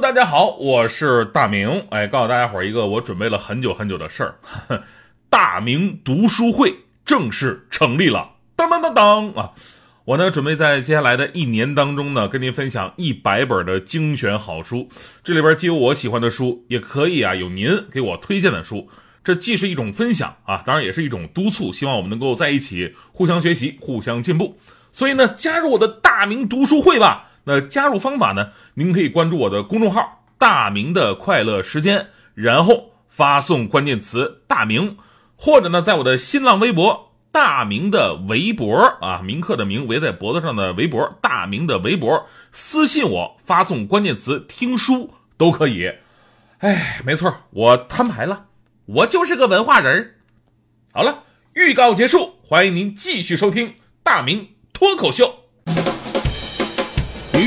大家好，我是大明。哎，告诉大家伙儿一个我准备了很久很久的事儿，大明读书会正式成立了。当当当当啊！我呢准备在接下来的一年当中呢，跟您分享一百本的精选好书。这里边既有我喜欢的书，也可以啊有您给我推荐的书。这既是一种分享啊，当然也是一种督促，希望我们能够在一起互相学习、互相进步。所以呢，加入我的大明读书会吧。那加入方法呢？您可以关注我的公众号“大明的快乐时间”，然后发送关键词“大明”，或者呢，在我的新浪微博“大明的围脖”啊，铭刻的铭，围在脖子上的围脖，大明的围脖，私信我，发送关键词“听书”都可以。哎，没错，我摊牌了，我就是个文化人好了，预告结束，欢迎您继续收听大明脱口秀。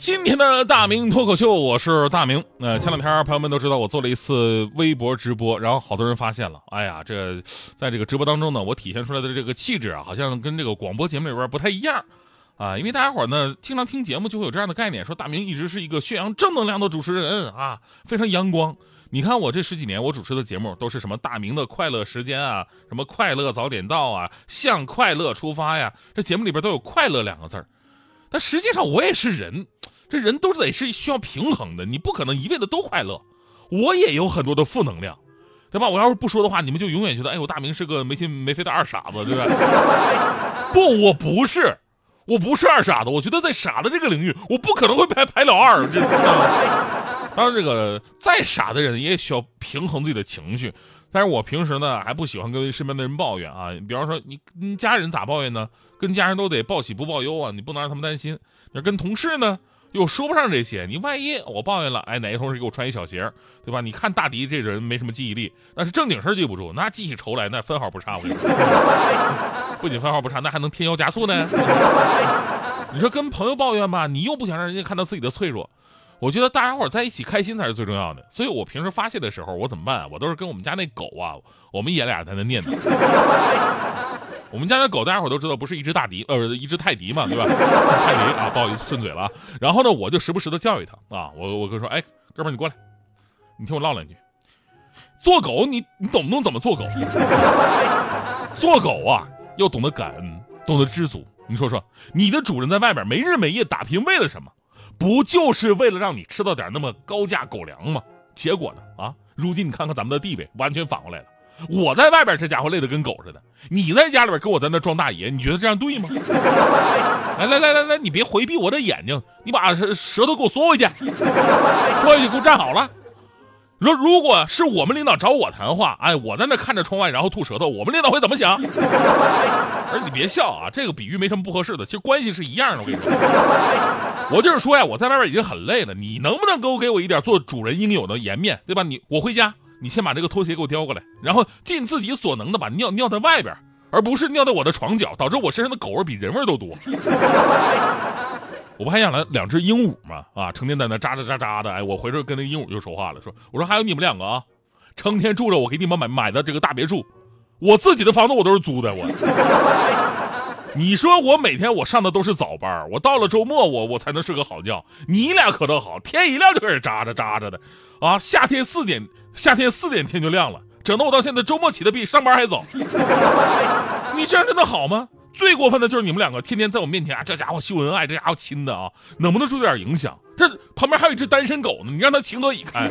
今天的大明脱口秀，我是大明。呃，前两天朋友们都知道我做了一次微博直播，然后好多人发现了，哎呀，这在这个直播当中呢，我体现出来的这个气质啊，好像跟这个广播节目里边不太一样啊。因为大家伙呢经常听节目就会有这样的概念，说大明一直是一个宣扬正能量的主持人啊，非常阳光。你看我这十几年我主持的节目都是什么大明的快乐时间啊，什么快乐早点到啊，向快乐出发呀，这节目里边都有快乐两个字儿。但实际上我也是人，这人都是得是需要平衡的，你不可能一味的都快乐，我也有很多的负能量，对吧？我要是不说的话，你们就永远觉得，哎，我大明是个没心没肺的二傻子，对吧？不，我不是，我不是二傻子，我觉得在傻的这个领域，我不可能会排排老二。当然，这个再傻的人也需要平衡自己的情绪。但是我平时呢还不喜欢跟身边的人抱怨啊，比方说你跟家人咋抱怨呢？跟家人都得报喜不报忧啊，你不能让他们担心。那跟同事呢又说不上这些，你万一我抱怨了，哎，哪个同事给我穿一小鞋，对吧？你看大迪这人没什么记忆力，但是正经事记不住，那记起仇来那分毫不差。我跟你说，不仅分毫不差，那还能添油加醋呢。你说跟朋友抱怨吧，你又不想让人家看到自己的脆弱。我觉得大家伙在一起开心才是最重要的，所以我平时发泄的时候，我怎么办啊？我都是跟我们家那狗啊，我们爷俩在那念叨。我们家那狗大家伙都知道，不是一只大迪，呃，一只泰迪嘛，对吧？泰迪啊，不好意思顺嘴了。然后呢，我就时不时的教育它啊，我我跟说，哎，哥们你过来，你听我唠两句。做狗，你你懂不懂怎么做狗？做狗啊，要懂得感恩，懂得知足。你说说，你的主人在外边没日没夜打拼，为了什么？不就是为了让你吃到点那么高价狗粮吗？结果呢？啊，如今你看看咱们的地位，完全反过来了。我在外边，这家伙累得跟狗似的；你在家里边，跟我在那装大爷，你觉得这样对吗？来来来来来，你别回避我的眼睛，你把舌头给我缩回去，缩回去，给我站好了。说如果是我们领导找我谈话，哎，我在那看着窗外，然后吐舌头，我们领导会怎么想？而你别笑啊，这个比喻没什么不合适的，其实关系是一样的。我跟你说，我就是说呀，我在外边已经很累了，你能不能给我给我一点做主人应有的颜面，对吧？你我回家，你先把这个拖鞋给我叼过来，然后尽自己所能的把尿尿在外边，而不是尿在我的床角，导致我身上的狗味比人味都多。我不还养了两只鹦鹉吗？啊，成天在那喳喳喳喳的。哎，我回头跟那鹦鹉就说话了，说我说还有你们两个啊，成天住着我给你们买买的这个大别墅，我自己的房子我都是租的。我，你说我每天我上的都是早班，我到了周末我我才能睡个好觉。你俩可倒好，天一亮就开始扎着扎着的，啊，夏天四点夏天四点天就亮了，整的我到现在周末起的比上班还早。你这样真的好吗？最过分的就是你们两个天天在我面前啊，这家伙秀恩爱，这家伙亲的啊，能不能受点影响？这旁边还有一只单身狗呢，你让他情何以堪？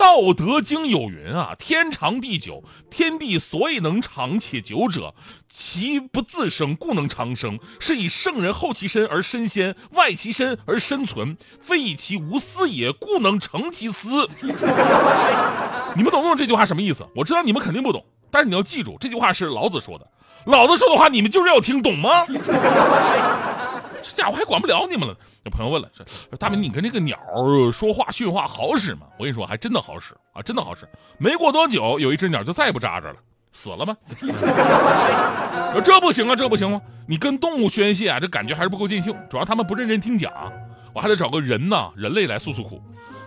道德经有云啊，天长地久，天地所以能长且久者，其不自生，故能长生。是以圣人后其身而身先，外其身而身存，非以其无私也，故能成其私。你们懂不懂这句话什么意思？我知道你们肯定不懂，但是你要记住，这句话是老子说的。老子说的话，你们就是要听懂吗？这家伙还管不了你们了。有朋友问了，说大明，你跟这个鸟说话训话好使吗？我跟你说，还真的好使啊，真的好使。没过多久，有一只鸟就再也不喳喳了。死了吗？说这不行啊，这不行吗？你跟动物宣泄啊，这感觉还是不够尽兴。主要他们不认真听讲，我还得找个人呐，人类来诉诉苦。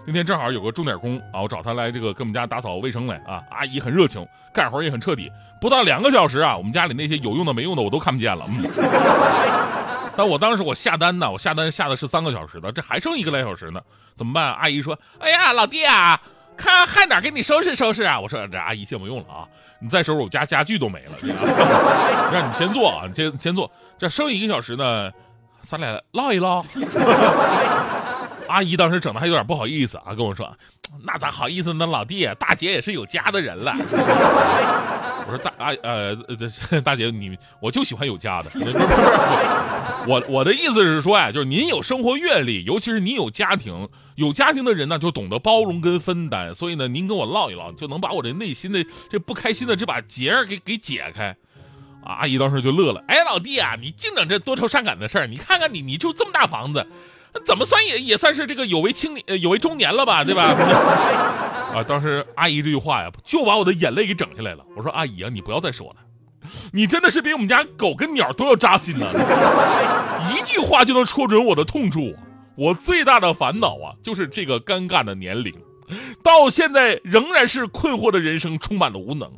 那天正好有个钟点工啊，我找他来这个跟我们家打扫卫生来啊，阿姨很热情，干活也很彻底。不到两个小时啊，我们家里那些有用的没用的我都看不见了。但我当时我下单呢，我下单下的是三个小时的，这还剩一个来小时呢，怎么办？阿姨说：“哎呀，老弟啊，看还哪给你收拾收拾啊？”我说：“这阿姨先不用了啊，你再收拾我家家具都没了，让你们先做啊，你先先做。这剩一个小时呢，咱俩唠一唠。”阿姨当时整的还有点不好意思啊，跟我说：“那咋好意思呢，老弟，大姐也是有家的人了。”我说：“大阿呃大姐你我就喜欢有家的，我我的意思是说呀，就是您有生活阅历，尤其是您有家庭，有家庭的人呢就懂得包容跟分担，所以呢您跟我唠一唠，就能把我这内心的这不开心的这把结儿给给解开。”阿姨当时就乐了：“哎，老弟啊，你净整这多愁善感的事儿，你看看你你住这么大房子。”怎么算也也算是这个有为青年，呃有为中年了吧，对吧？啊，当时阿姨这句话呀，就把我的眼泪给整下来了。我说阿姨啊，你不要再说了，你真的是比我们家狗跟鸟都要扎心呢。一句话就能戳准我的痛处。我最大的烦恼啊，就是这个尴尬的年龄，到现在仍然是困惑的人生，充满了无能。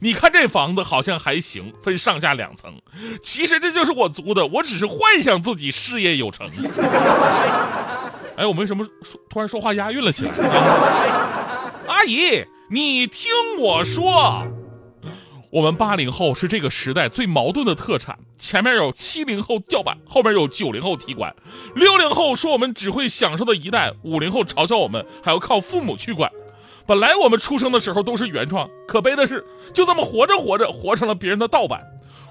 你看这房子好像还行，分上下两层，其实这就是我租的，我只是幻想自己事业有成。哎，我为什么说突然说话押韵了起来？阿姨，你听我说，我们八零后是这个时代最矛盾的特产，前面有七零后叫板，后面有九零后踢馆，六零后说我们只会享受的一代，五零后嘲笑我们还要靠父母去管。本来我们出生的时候都是原创，可悲的是，就这么活着活着，活成了别人的盗版。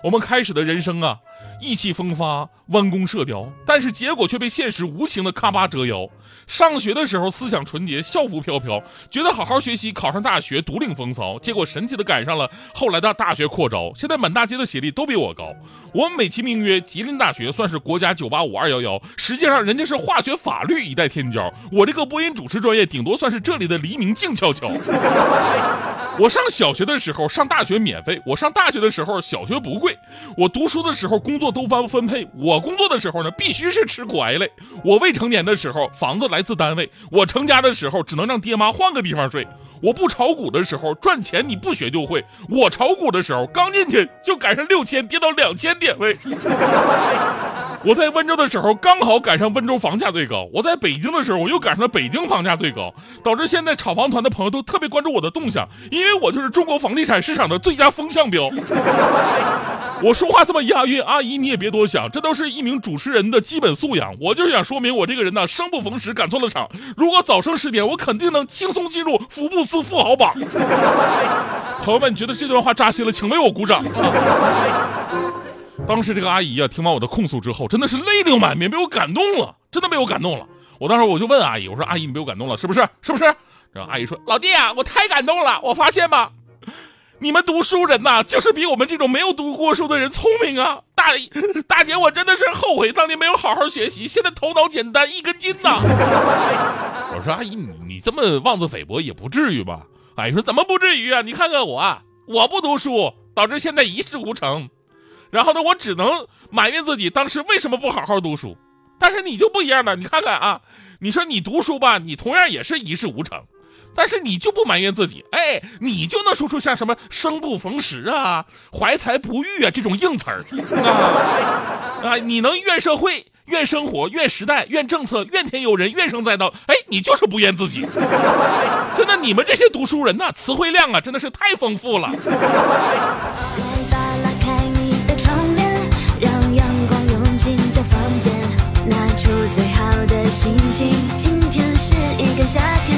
我们开始的人生啊，意气风发，弯弓射雕，但是结果却被现实无情的咔吧折腰。上学的时候思想纯洁，校服飘飘，觉得好好学习，考上大学独领风骚。结果神奇的赶上了后来的大学扩招，现在满大街的学历都比我高。我美其名曰吉林大学，算是国家九八五二幺幺，实际上人家是化学法律一代天骄。我这个播音主持专业，顶多算是这里的黎明静悄悄。我上小学的时候，上大学免费；我上大学的时候，小学不贵；我读书的时候，工作都分分配；我工作的时候呢，必须是吃苦挨累；我未成年的时候，房子来自单位；我成家的时候，只能让爹妈换个地方睡；我不炒股的时候，赚钱你不学就会；我炒股的时候，刚进去就赶上六千跌到两千点位。我在温州的时候，刚好赶上温州房价最高；我在北京的时候，我又赶上了北京房价最高，导致现在炒房团的朋友都特别关注我的动向，因为我就是中国房地产市场的最佳风向标。我说话这么押韵，阿姨你也别多想，这都是一名主持人的基本素养。我就是想说明我这个人呢，生不逢时，赶错了场。如果早生十点，我肯定能轻松进入福布斯富豪榜。朋友们，你觉得这段话扎心了，请为我鼓掌。当时这个阿姨啊，听完我的控诉之后，真的是泪流满面，被我感动了，真的被我感动了。我当时我就问阿姨，我说：“阿姨，你被我感动了，是不是？是不是？”然后阿姨说：“老弟啊，我太感动了，我发现吧，你们读书人呐，就是比我们这种没有读过书的人聪明啊。大大姐，我真的是后悔当年没有好好学习，现在头脑简单，一根筋呐。”我说：“阿姨，你你这么妄自菲薄也不至于吧？”阿姨说：“怎么不至于啊？你看看我，我不读书，导致现在一事无成。”然后呢，我只能埋怨自己当时为什么不好好读书。但是你就不一样了，你看看啊，你说你读书吧，你同样也是一事无成，但是你就不埋怨自己，哎，你就能说出像什么生不逢时啊、怀才不遇啊这种硬词儿啊啊，你能怨社会、怨生活、怨时代、怨政策、怨天尤人、怨声载道，哎，你就是不怨自己。真的，你们这些读书人呐，词汇量啊，真的是太丰富了。心情今天是一个夏天